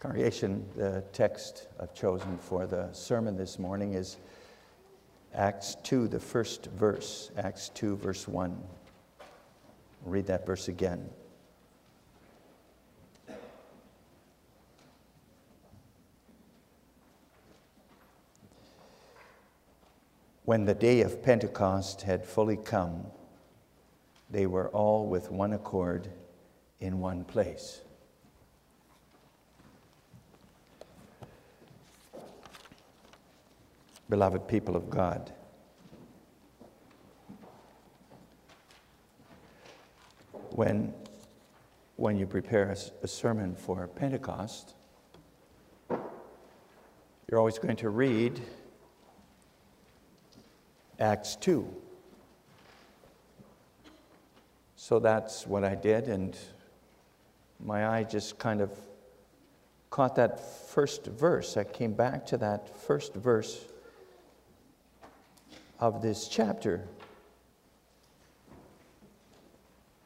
Congregation, the text I've chosen for the sermon this morning is Acts 2, the first verse. Acts 2, verse 1. I'll read that verse again. When the day of Pentecost had fully come, they were all with one accord in one place. Beloved people of God. When, when you prepare a, a sermon for Pentecost, you're always going to read Acts 2. So that's what I did, and my eye just kind of caught that first verse. I came back to that first verse of this chapter,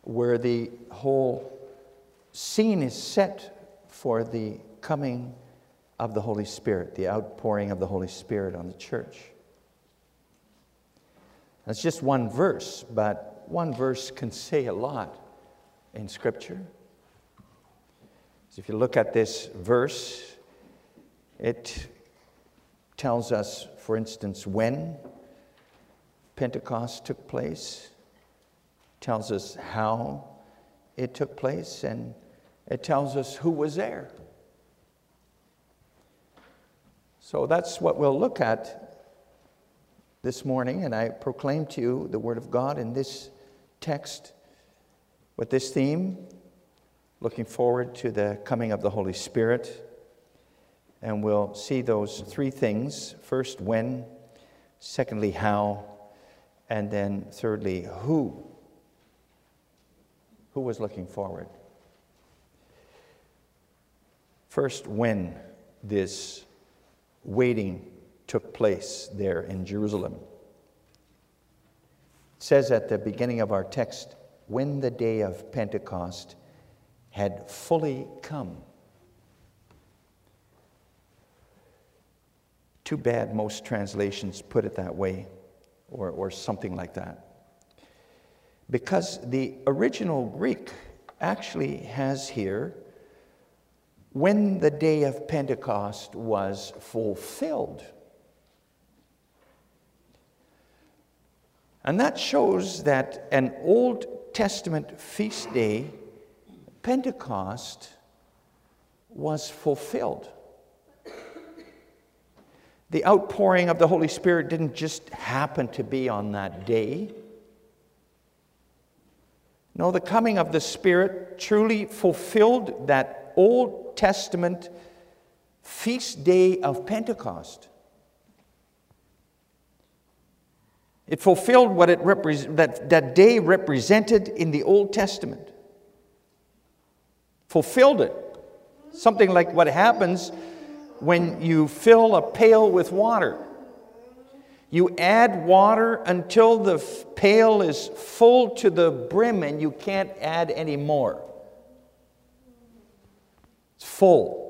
where the whole scene is set for the coming of the Holy Spirit, the outpouring of the Holy Spirit on the church. That's just one verse, but one verse can say a lot in Scripture. So if you look at this verse, it tells us, for instance, when Pentecost took place, tells us how it took place, and it tells us who was there. So that's what we'll look at this morning, and I proclaim to you the Word of God in this text with this theme, looking forward to the coming of the Holy Spirit. And we'll see those three things first, when, secondly, how, and then, thirdly, who? Who was looking forward? First, when this waiting took place there in Jerusalem. It says at the beginning of our text, when the day of Pentecost had fully come. Too bad most translations put it that way or, or something like that. Because the original Greek actually has here when the day of Pentecost was fulfilled. And that shows that an Old Testament feast day, Pentecost, was fulfilled. The outpouring of the Holy Spirit didn't just happen to be on that day. No, the coming of the Spirit truly fulfilled that Old Testament feast day of Pentecost. It fulfilled what it repre- that, that day represented in the Old Testament. Fulfilled it. Something like what happens when you fill a pail with water. You add water until the pail is full to the brim and you can't add any more. It's full.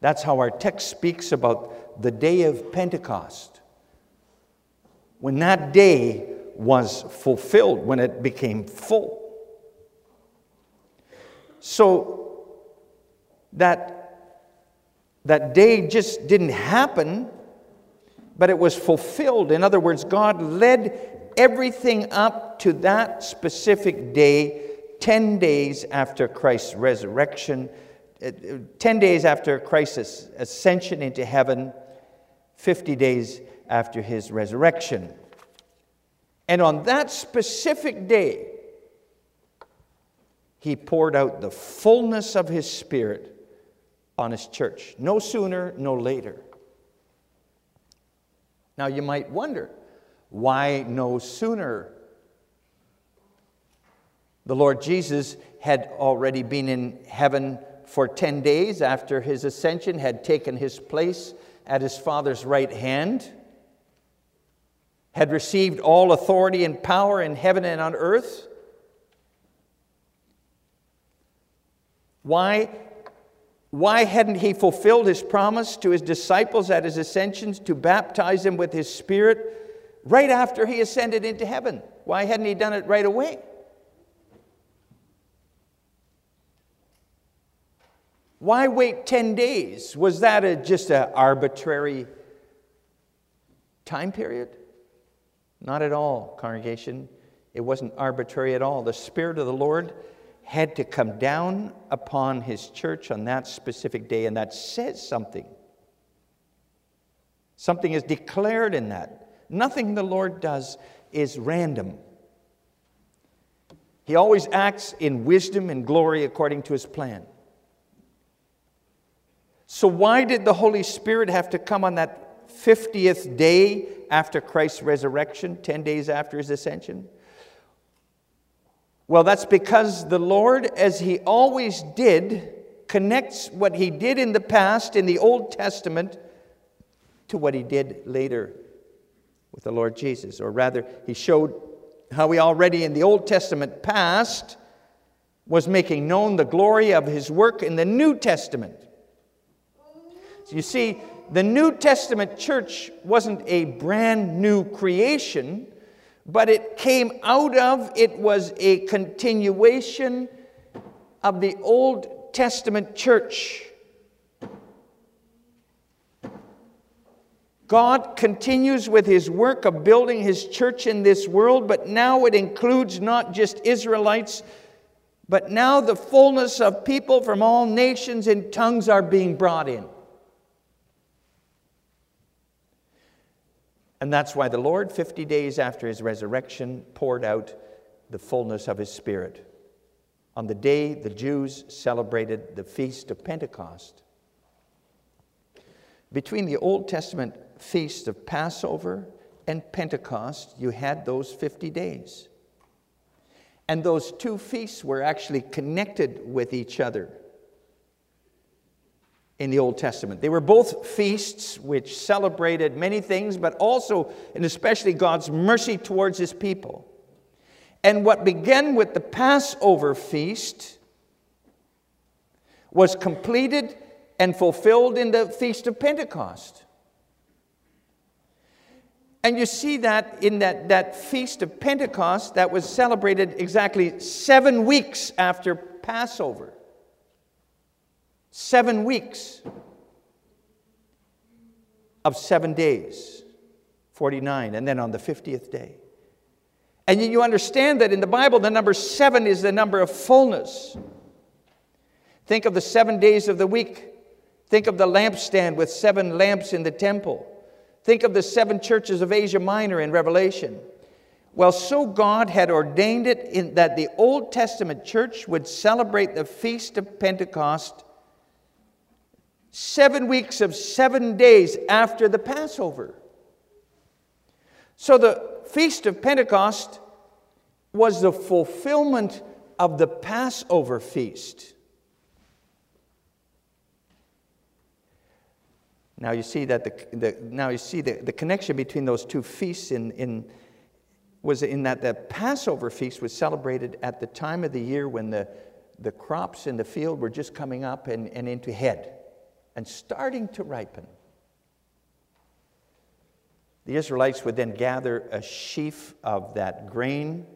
That's how our text speaks about the day of Pentecost. When that day was fulfilled, when it became full. So, that that day just didn't happen, but it was fulfilled. In other words, God led everything up to that specific day, 10 days after Christ's resurrection, uh, 10 days after Christ's ascension into heaven, 50 days after his resurrection. And on that specific day, he poured out the fullness of his Spirit on his church. No sooner, no later. Now you might wonder, why no sooner? The Lord Jesus had already been in heaven for 10 days after his ascension, had taken his place at his Father's right hand, had received all authority and power in heaven and on earth. Why Why hadn't he fulfilled his promise to his disciples at his ascension to baptize them with his spirit right after he ascended into heaven? Why hadn't he done it right away? Why wait 10 days? Was that a, just an arbitrary time period? Not at all, congregation. It wasn't arbitrary at all. The Spirit of the Lord had to come down upon His church on that specific day, and that says something. Something is declared in that. Nothing the Lord does is random. He always acts in wisdom and glory according to His plan. So, why did the Holy Spirit have to come on that 50th day after Christ's resurrection, 10 days after his ascension? Well, that's because the Lord, as he always did, connects what he did in the past in the Old Testament to what he did later with the Lord Jesus. Or rather, he showed how he already in the Old Testament past was making known the glory of his work in the New Testament. So You see, the New Testament church wasn't a brand new creation, but it came out of, it was a continuation of the Old Testament church. God continues with his work of building his church in this world, but now it includes not just Israelites, but now the fullness of people from all nations and tongues are being brought in. And that's why the Lord, 50 days after his resurrection, poured out the fullness of his Spirit. On the day the Jews celebrated the feast of Pentecost. Between the Old Testament feast of Passover and Pentecost, you had those 50 days. And those two feasts were actually connected with each other in the Old Testament. They were both feasts which celebrated many things, but also and especially God's mercy towards his people. And what began with the Passover feast was completed and fulfilled in the Feast of Pentecost. And you see that in that, that Feast of Pentecost that was celebrated exactly seven weeks after Passover. Seven weeks of seven days, 49, and then on the 50th day. And you understand that in the Bible, the number seven is the number of fullness. Think of the seven days of the week. Think of the lampstand with seven lamps in the temple. Think of the seven churches of Asia Minor in Revelation. Well, so God had ordained it that the Old Testament church would celebrate the feast of Pentecost seven weeks of seven days after the Passover. So the Feast of Pentecost was the fulfillment of the Passover feast. Now you see that the, the now you see the, the connection between those two feasts in, in was in that the Passover feast was celebrated at the time of the year when the, the crops in the field were just coming up and, and into head and starting to ripen. The Israelites would then gather a sheaf of that grain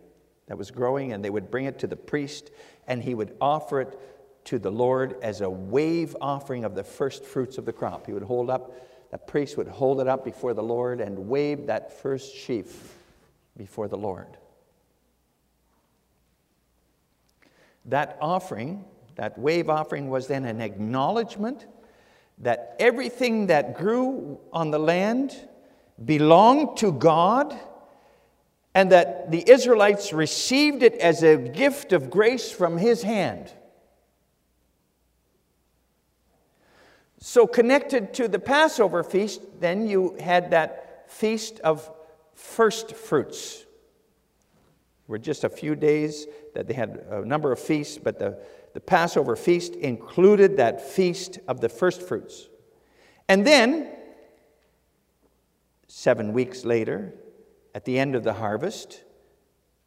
that was growing and they would bring it to the priest and he would offer it to the Lord as a wave offering of the first fruits of the crop. He would hold up, the priest would hold it up before the Lord and wave that first sheaf before the Lord. That offering, that wave offering, was then an acknowledgement that everything that grew on the land belonged to God and that the Israelites received it as a gift of grace from His hand. So, connected to the Passover feast, then you had that feast of first fruits. Were just a few days that they had a number of feasts, but the the Passover feast included that feast of the first fruits. And then, seven weeks later, at the end of the harvest,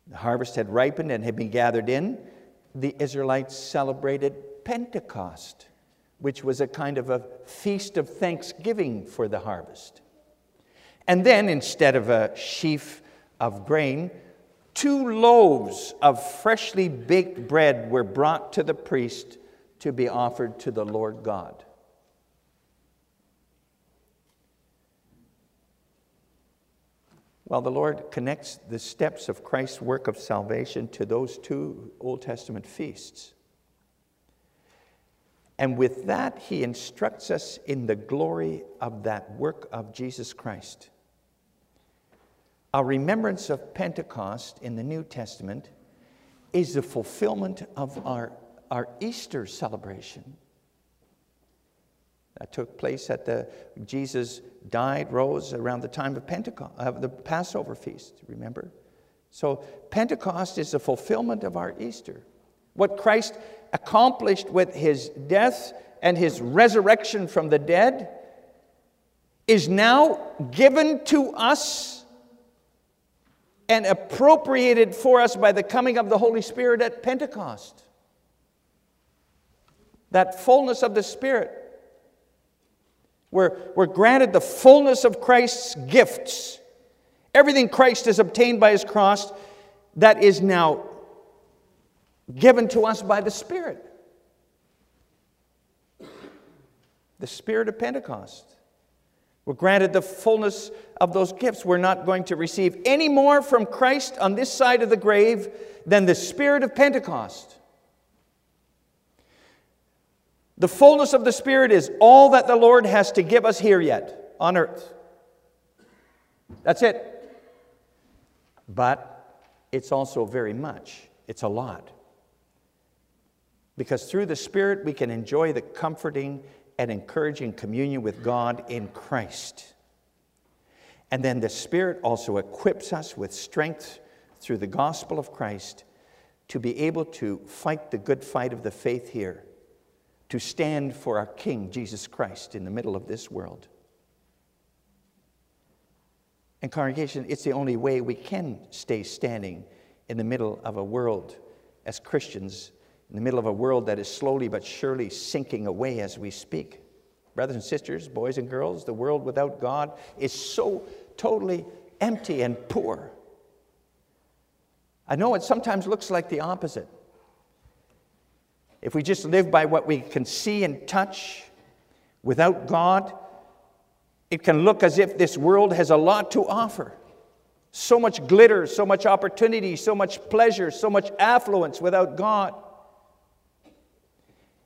the harvest had ripened and had been gathered in, the Israelites celebrated Pentecost, which was a kind of a feast of thanksgiving for the harvest. And then, instead of a sheaf of grain, two loaves of freshly baked bread were brought to the priest to be offered to the Lord God. Well, the Lord connects the steps of Christ's work of salvation to those two Old Testament feasts. And with that, he instructs us in the glory of that work of Jesus Christ. Our remembrance of Pentecost in the New Testament is the fulfillment of our, our Easter celebration. That took place at the Jesus died, rose around the time of Pentecost, of the Passover feast, remember? So Pentecost is the fulfillment of our Easter. What Christ accomplished with his death and his resurrection from the dead is now given to us and appropriated for us by the coming of the Holy Spirit at Pentecost. That fullness of the Spirit. We're, we're granted the fullness of Christ's gifts. Everything Christ has obtained by his cross, that is now given to us by the Spirit. The Spirit of Pentecost. We're granted the fullness of those gifts. We're not going to receive any more from Christ on this side of the grave than the Spirit of Pentecost. The fullness of the Spirit is all that the Lord has to give us here yet on earth. That's it. But it's also very much, it's a lot. Because through the Spirit, we can enjoy the comforting and encouraging communion with God in Christ. And then the Spirit also equips us with strength through the gospel of Christ to be able to fight the good fight of the faith here, to stand for our King, Jesus Christ, in the middle of this world. And, congregation, it's the only way we can stay standing in the middle of a world as Christians in the middle of a world that is slowly but surely sinking away as we speak. Brothers and sisters, boys and girls, the world without God is so totally empty and poor. I know it sometimes looks like the opposite. If we just live by what we can see and touch without God, it can look as if this world has a lot to offer. So much glitter, so much opportunity, so much pleasure, so much affluence without God.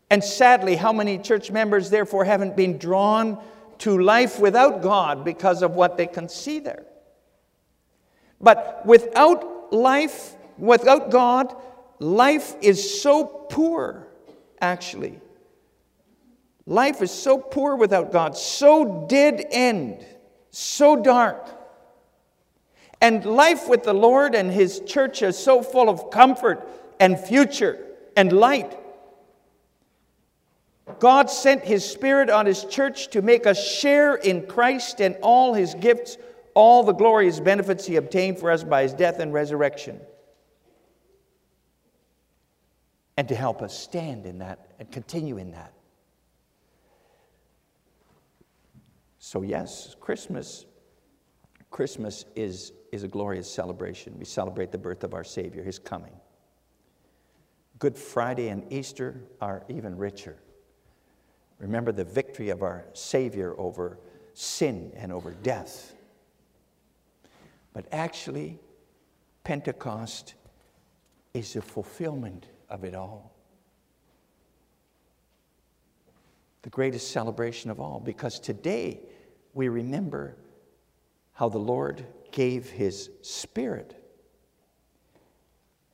And sadly, how many church members, therefore, haven't been drawn to life without God because of what they can see there? But without life, without God, life is so poor, actually. Life is so poor without God, so dead end, so dark. And life with the Lord and His church is so full of comfort and future and light. God sent His Spirit on His church to make us share in Christ and all His gifts, all the glorious benefits He obtained for us by His death and resurrection. And to help us stand in that and continue in that. So, yes, Christmas. Christmas is, is a glorious celebration. We celebrate the birth of our Savior, His coming. Good Friday and Easter are even richer. Remember the victory of our Savior over sin and over death. But actually, Pentecost is the fulfillment of it all. The greatest celebration of all, because today we remember how the Lord gave His Spirit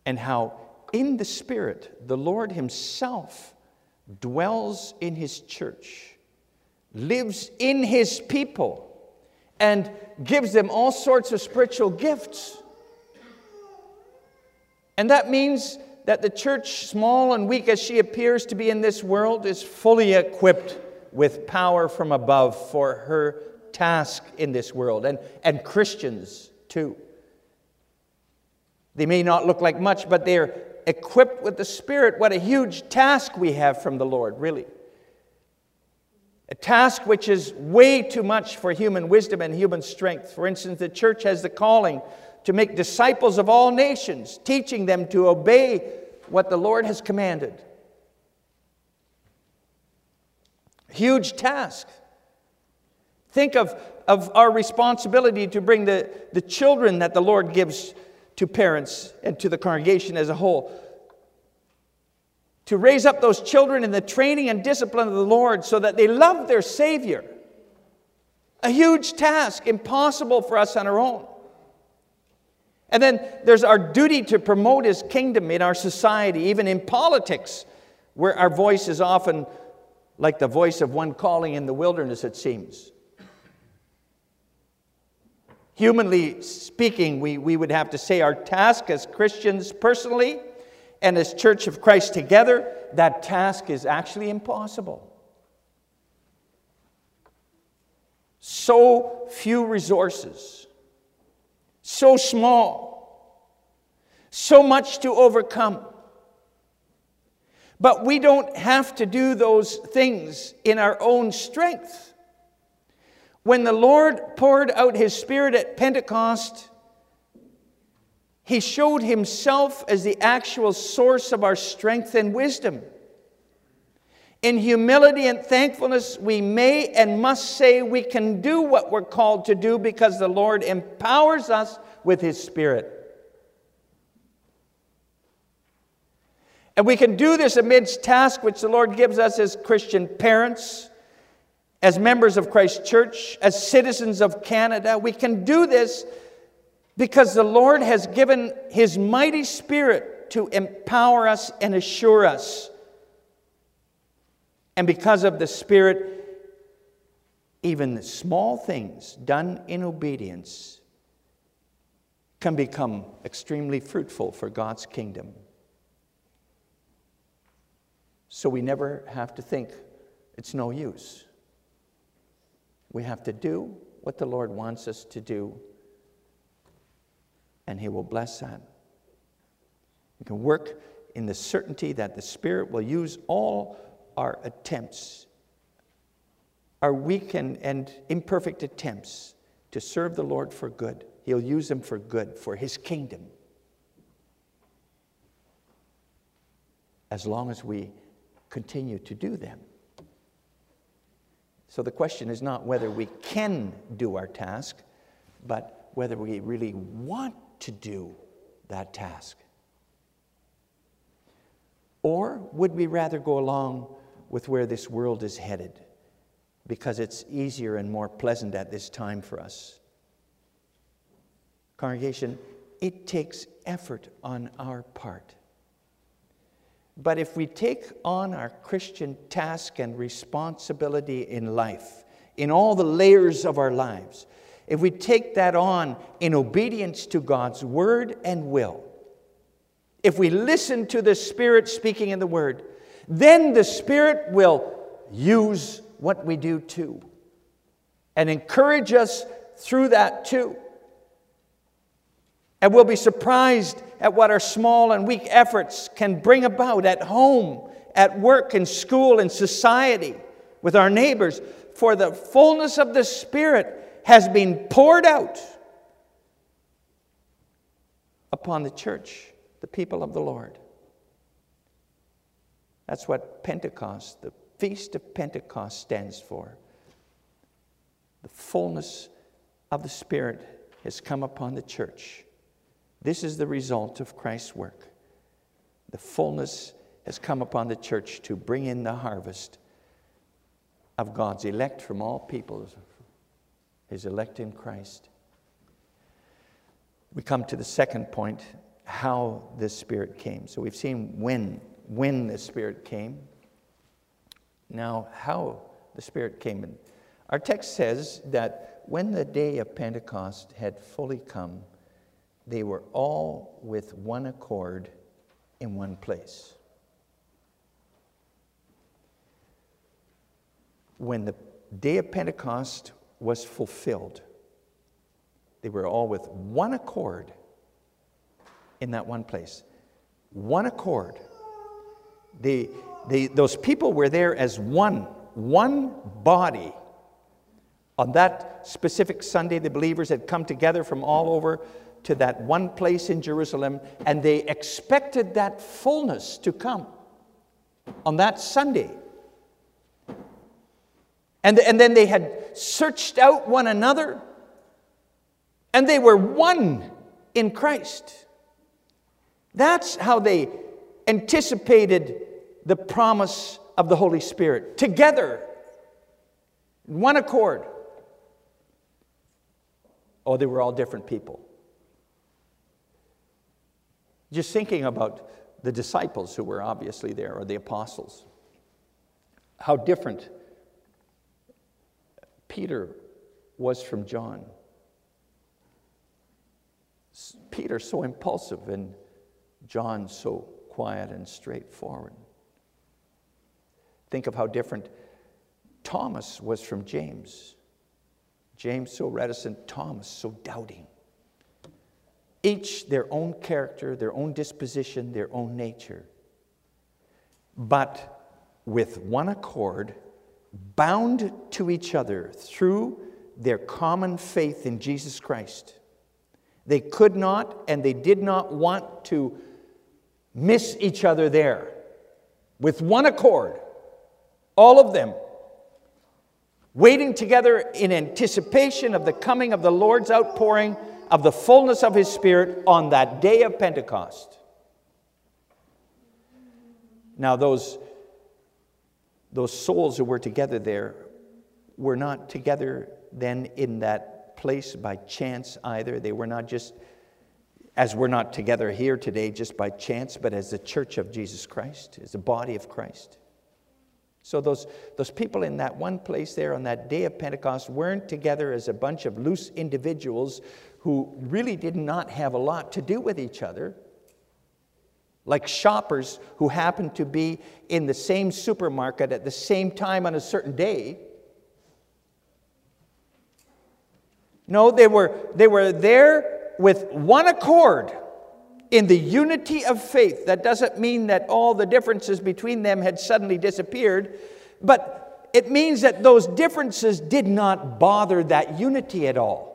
and how in the Spirit the Lord Himself dwells in his church, lives in his people, and gives them all sorts of spiritual gifts. And that means that the church, small and weak as she appears to be in this world, is fully equipped with power from above for her task in this world, and, and Christians too. They may not look like much, but they're equipped with the Spirit, what a huge task we have from the Lord, really. a task which is way too much for human wisdom and human strength. For instance, the church has the calling to make disciples of all nations, teaching them to obey what the Lord has commanded. Huge task. Think of, of our responsibility to bring the, the children that the Lord gives to parents and to the congregation as a whole. To raise up those children in the training and discipline of the Lord so that they love their Savior. A huge task, impossible for us on our own. And then there's our duty to promote His kingdom in our society, even in politics, where our voice is often like the voice of one calling in the wilderness, it seems. Humanly speaking, we, we would have to say our task as Christians personally and as Church of Christ together, that task is actually impossible. So few resources, so small, so much to overcome. But we don't have to do those things in our own strength. When the Lord poured out his Spirit at Pentecost, he showed himself as the actual source of our strength and wisdom. In humility and thankfulness, we may and must say we can do what we're called to do because the Lord empowers us with His Spirit. And we can do this amidst tasks which the Lord gives us as Christian parents, as members of Christ Church, as citizens of Canada. We can do this because the Lord has given His mighty Spirit to empower us and assure us. And because of the Spirit, even the small things done in obedience can become extremely fruitful for God's kingdom. So we never have to think it's no use. We have to do what the Lord wants us to do, and He will bless that. We can work in the certainty that the Spirit will use all our attempts, our weak and, and imperfect attempts to serve the Lord for good. He'll use them for good, for His kingdom. As long as we continue to do them. So the question is not whether we can do our task, but whether we really want to do that task. Or would we rather go along with where this world is headed because it's easier and more pleasant at this time for us? Congregation, it takes effort on our part. But if we take on our Christian task and responsibility in life, in all the layers of our lives, if we take that on in obedience to God's word and will, if we listen to the Spirit speaking in the word, then the Spirit will use what we do too and encourage us through that too. And we'll be surprised at what our small and weak efforts can bring about at home, at work, in school, in society, with our neighbors. For the fullness of the Spirit has been poured out upon the church, the people of the Lord. That's what Pentecost, the Feast of Pentecost, stands for. The fullness of the Spirit has come upon the church. This is the result of Christ's work. The fullness has come upon the church to bring in the harvest of God's elect from all peoples, his elect in Christ. We come to the second point how the Spirit came. So we've seen when, when the Spirit came. Now, how the Spirit came. Our text says that when the day of Pentecost had fully come, they were all with one accord in one place. When the day of Pentecost was fulfilled, they were all with one accord in that one place. One accord. They, they, those people were there as one one body. On that specific Sunday, the believers had come together from all over to that one place in Jerusalem, and they expected that fullness to come on that Sunday. And, and then they had searched out one another, and they were one in Christ. That's how they anticipated the promise of the Holy Spirit. Together, in one accord. Oh, they were all different people. Just thinking about the disciples who were obviously there, or the apostles, how different Peter was from John. Peter so impulsive and John so quiet and straightforward. Think of how different Thomas was from James. James so reticent, Thomas so doubting each their own character, their own disposition, their own nature, but with one accord, bound to each other through their common faith in Jesus Christ. They could not and they did not want to miss each other there. With one accord, all of them waiting together in anticipation of the coming of the Lord's outpouring of the fullness of His Spirit on that day of Pentecost. Now, those, those souls who were together there were not together then in that place by chance either. They were not just, as we're not together here today just by chance, but as the church of Jesus Christ, as the body of Christ. So, those, those people in that one place there on that day of Pentecost weren't together as a bunch of loose individuals who really did not have a lot to do with each other, like shoppers who happened to be in the same supermarket at the same time on a certain day. No, they were, they were there with one accord in the unity of faith. That doesn't mean that all the differences between them had suddenly disappeared, but it means that those differences did not bother that unity at all.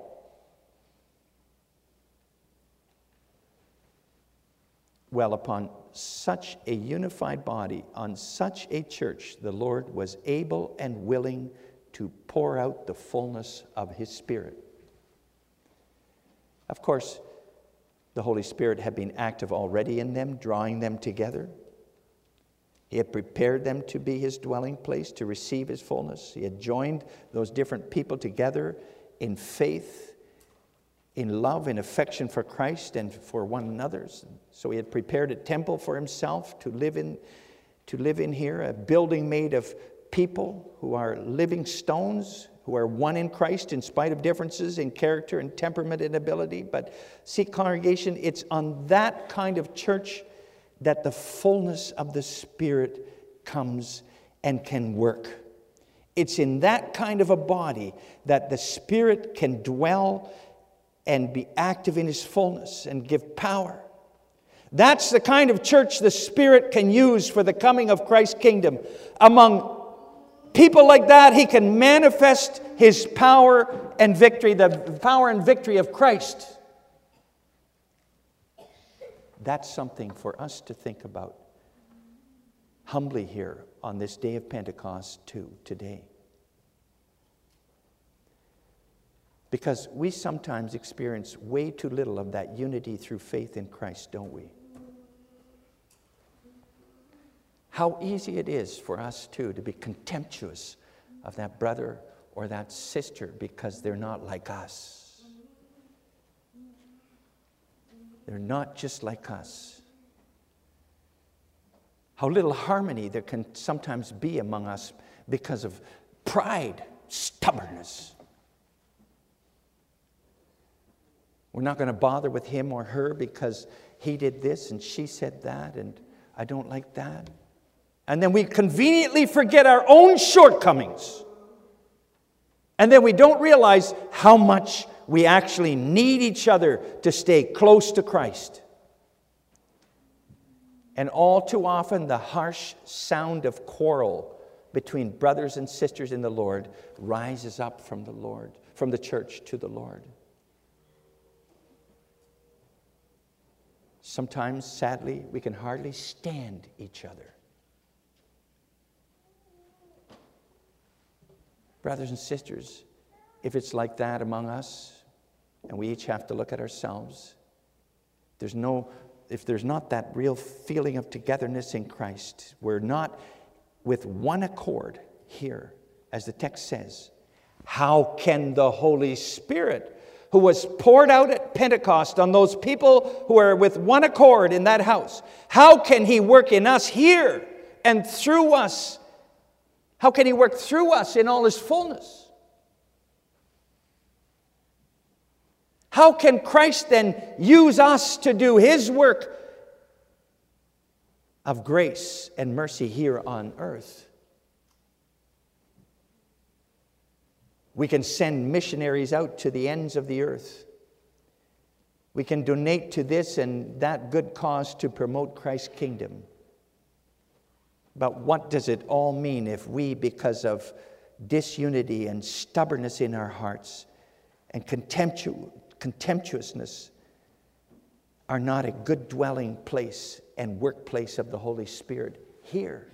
Well, upon such a unified body, on such a church, the Lord was able and willing to pour out the fullness of His Spirit. Of course, the Holy Spirit had been active already in them, drawing them together. He had prepared them to be His dwelling place, to receive His fullness. He had joined those different people together in faith in love and affection for Christ and for one another's. So he had prepared a temple for himself to live in, to live in here, a building made of people who are living stones, who are one in Christ in spite of differences in character and temperament and ability. But see, congregation, it's on that kind of church that the fullness of the Spirit comes and can work. It's in that kind of a body that the Spirit can dwell and be active in His fullness and give power. That's the kind of church the Spirit can use for the coming of Christ's kingdom. Among people like that, He can manifest His power and victory, the power and victory of Christ. That's something for us to think about humbly here on this day of Pentecost, too, today. Because we sometimes experience way too little of that unity through faith in Christ, don't we? How easy it is for us, too, to be contemptuous of that brother or that sister because they're not like us. They're not just like us. How little harmony there can sometimes be among us because of pride, stubbornness. We're not going to bother with him or her because he did this and she said that, and I don't like that. And then we conveniently forget our own shortcomings. And then we don't realize how much we actually need each other to stay close to Christ. And all too often, the harsh sound of quarrel between brothers and sisters in the Lord rises up from the Lord, from the church to the Lord. Sometimes, sadly, we can hardly stand each other. Brothers and sisters, if it's like that among us, and we each have to look at ourselves, there's no, if there's not that real feeling of togetherness in Christ, we're not with one accord here, as the text says, how can the Holy Spirit, who was poured out at Pentecost on those people who are with one accord in that house, how can He work in us here and through us? How can He work through us in all His fullness? How can Christ then use us to do His work of grace and mercy here on earth? We can send missionaries out to the ends of the earth. We can donate to this and that good cause to promote Christ's kingdom. But what does it all mean if we, because of disunity and stubbornness in our hearts and contemptu- contemptuousness are not a good dwelling place and workplace of the Holy Spirit here.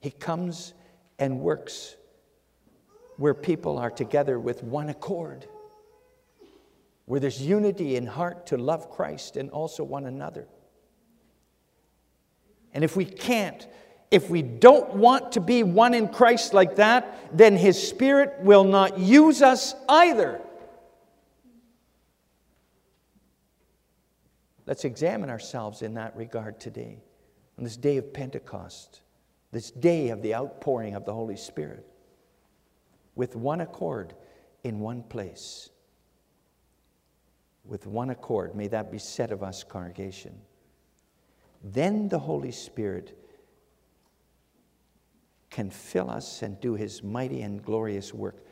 He comes and works where people are together with one accord, where there's unity in heart to love Christ and also one another. And if we can't, if we don't want to be one in Christ like that, then His Spirit will not use us either. Let's examine ourselves in that regard today, on this day of Pentecost, this day of the outpouring of the Holy Spirit, with one accord in one place. With one accord, may that be said of us, congregation. Then the Holy Spirit can fill us and do his mighty and glorious work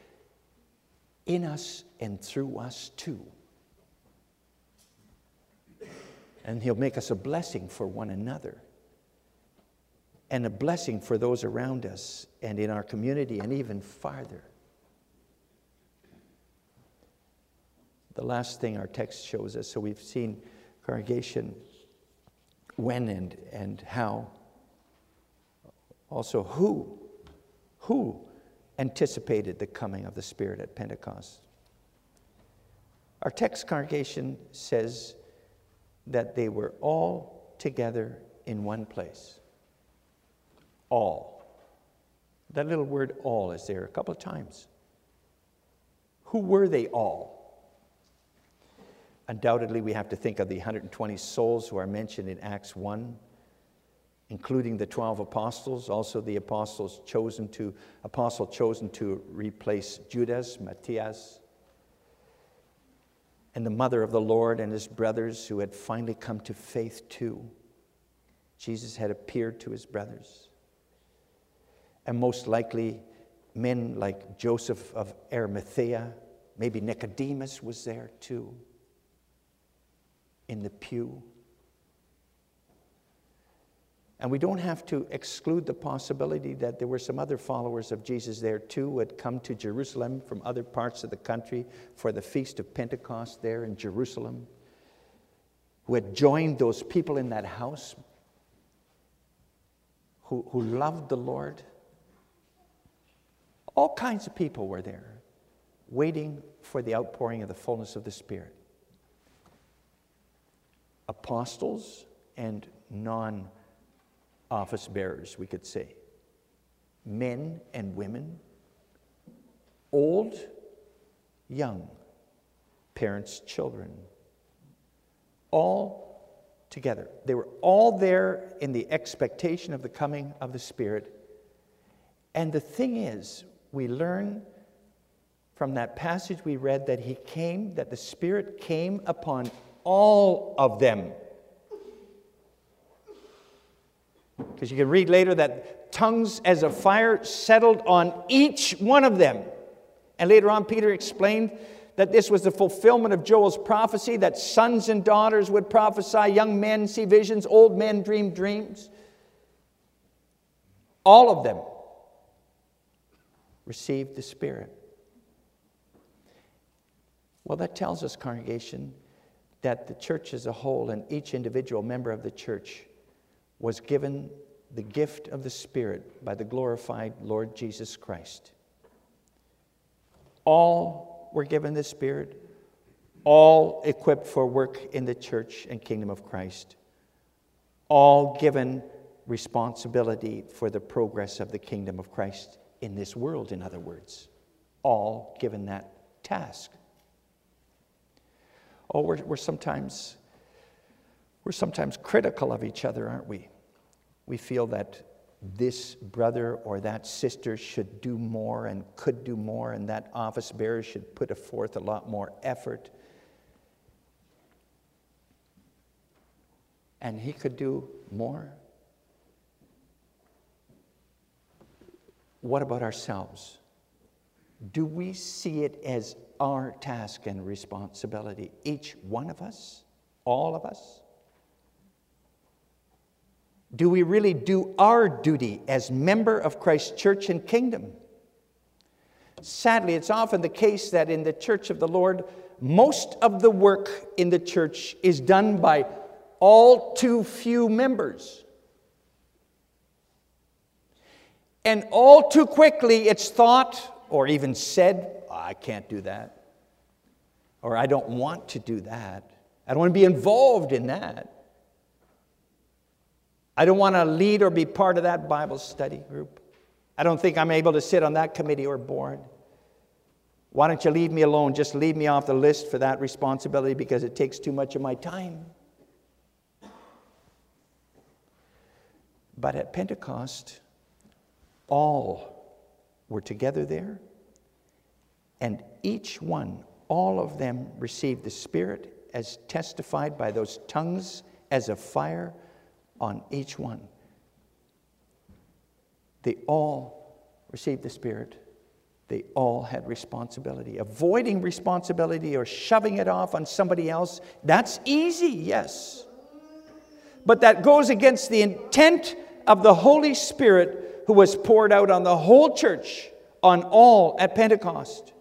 in us and through us too. And he'll make us a blessing for one another and a blessing for those around us and in our community and even farther. The last thing our text shows us so we've seen congregation when and, and how also, who? Who anticipated the coming of the Spirit at Pentecost? Our text congregation says that they were all together in one place. All. That little word all is there a couple of times. Who were they all? Undoubtedly, we have to think of the 120 souls who are mentioned in Acts 1 including the 12 apostles, also the apostles chosen to, apostle chosen to replace Judas, Matthias, and the mother of the Lord and his brothers who had finally come to faith too. Jesus had appeared to his brothers. And most likely, men like Joseph of Arimathea, maybe Nicodemus was there too, in the pew. And we don't have to exclude the possibility that there were some other followers of Jesus there too who had come to Jerusalem from other parts of the country for the Feast of Pentecost there in Jerusalem, who had joined those people in that house who, who loved the Lord. All kinds of people were there waiting for the outpouring of the fullness of the Spirit. Apostles and non office bearers, we could say men and women, old, young, parents, children, all together. They were all there in the expectation of the coming of the Spirit. And the thing is, we learn from that passage we read that He came, that the Spirit came upon all of them. Because you can read later that tongues as a fire settled on each one of them. And later on, Peter explained that this was the fulfillment of Joel's prophecy that sons and daughters would prophesy, young men see visions, old men dream dreams. all of them received the Spirit. Well, that tells us, congregation, that the church as a whole and each individual member of the church was given the gift of the Spirit by the glorified Lord Jesus Christ. All were given the Spirit, all equipped for work in the church and kingdom of Christ, all given responsibility for the progress of the kingdom of Christ in this world, in other words. All given that task. Oh, we're, we're sometimes we're sometimes critical of each other, aren't we? We feel that this brother or that sister should do more and could do more, and that office bearer should put forth a lot more effort. And he could do more. What about ourselves? Do we see it as our task and responsibility, each one of us, all of us? Do we really do our duty as member of Christ's church and kingdom? Sadly, it's often the case that in the church of the Lord, most of the work in the church is done by all too few members. And all too quickly, it's thought or even said, oh, I can't do that. Or I don't want to do that. I don't want to be involved in that. I don't want to lead or be part of that Bible study group. I don't think I'm able to sit on that committee or board. Why don't you leave me alone? Just leave me off the list for that responsibility because it takes too much of my time. But at Pentecost, all were together there, and each one, all of them, received the Spirit as testified by those tongues as a fire on each one. They all received the Spirit. They all had responsibility. Avoiding responsibility or shoving it off on somebody else, that's easy, yes. But that goes against the intent of the Holy Spirit who was poured out on the whole church, on all at Pentecost.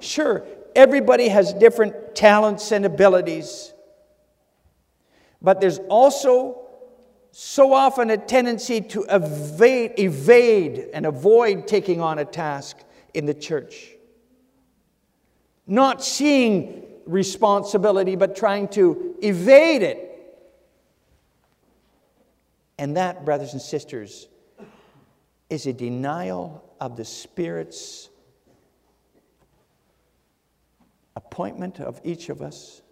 Sure, everybody has different talents and abilities, but there's also so often a tendency to evade, evade and avoid taking on a task in the church. Not seeing responsibility, but trying to evade it. And that, brothers and sisters, is a denial of the Spirit's appointment of each of us,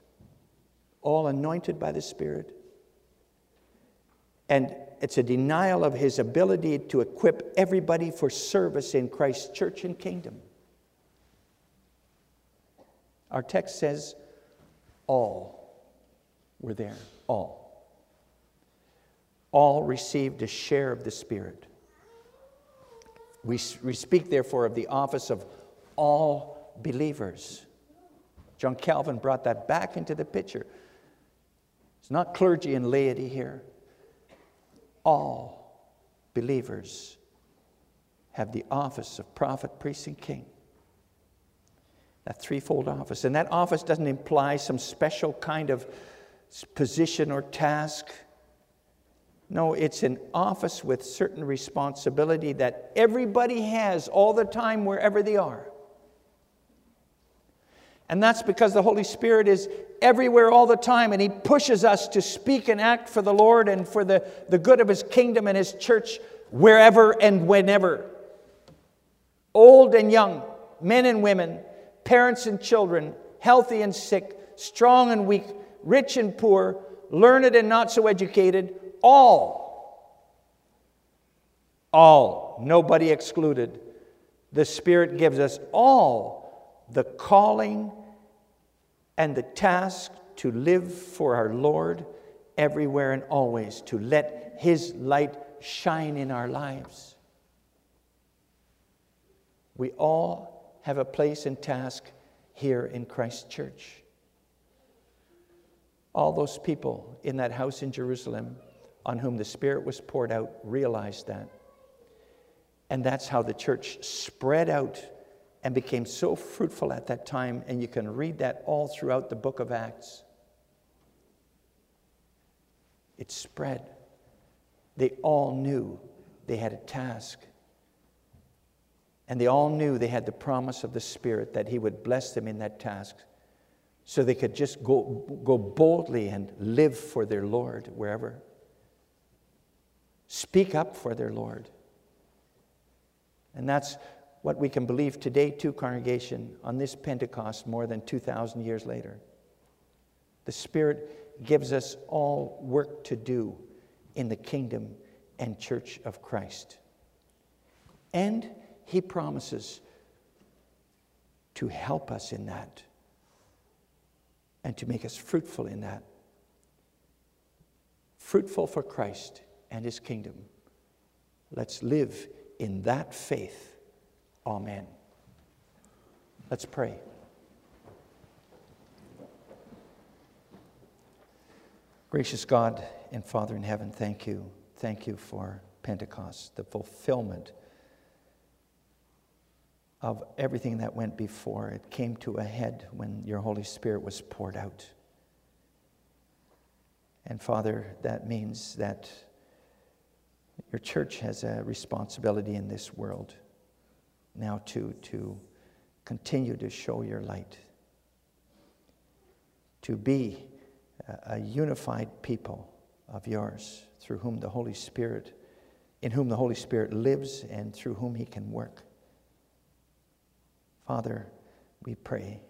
all anointed by the Spirit and it's a denial of his ability to equip everybody for service in Christ's church and kingdom. Our text says, all were there. All. All received a share of the Spirit. We, we speak, therefore, of the office of all believers. John Calvin brought that back into the picture. It's not clergy and laity here all believers have the office of prophet, priest, and king. That threefold office. And that office doesn't imply some special kind of position or task. No, it's an office with certain responsibility that everybody has all the time, wherever they are. And that's because the Holy Spirit is everywhere all the time, and He pushes us to speak and act for the Lord and for the, the good of His kingdom and His church wherever and whenever. Old and young, men and women, parents and children, healthy and sick, strong and weak, rich and poor, learned and not so educated, all. All, nobody excluded. The Spirit gives us all the calling and the task to live for our Lord everywhere and always, to let His light shine in our lives. We all have a place and task here in Christ's church. All those people in that house in Jerusalem on whom the Spirit was poured out realized that. And that's how the church spread out and became so fruitful at that time. And you can read that all throughout the book of Acts. It spread. They all knew they had a task. And they all knew they had the promise of the Spirit that He would bless them in that task so they could just go, go boldly and live for their Lord wherever. Speak up for their Lord. And that's what we can believe today, too, congregation, on this Pentecost more than 2,000 years later. The Spirit gives us all work to do in the kingdom and church of Christ. And He promises to help us in that and to make us fruitful in that. Fruitful for Christ and His kingdom. Let's live in that faith. Amen. Let's pray. Gracious God and Father in heaven, thank you. Thank you for Pentecost, the fulfillment of everything that went before. It came to a head when your Holy Spirit was poured out. And Father, that means that your church has a responsibility in this world now too to continue to show your light, to be a unified people of yours through whom the Holy Spirit, in whom the Holy Spirit lives and through whom he can work. Father, we pray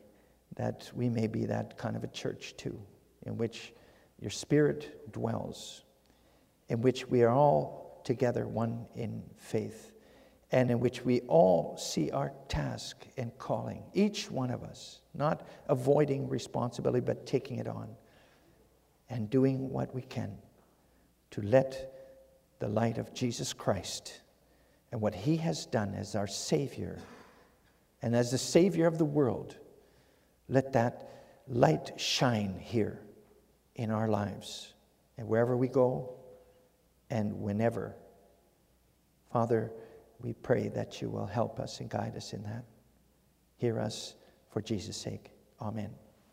that we may be that kind of a church too, in which your Spirit dwells, in which we are all together, one in faith, and in which we all see our task and calling, each one of us, not avoiding responsibility, but taking it on and doing what we can to let the light of Jesus Christ and what he has done as our Savior and as the Savior of the world, let that light shine here in our lives. And wherever we go and whenever. Father, we pray that you will help us and guide us in that. Hear us for Jesus' sake. Amen.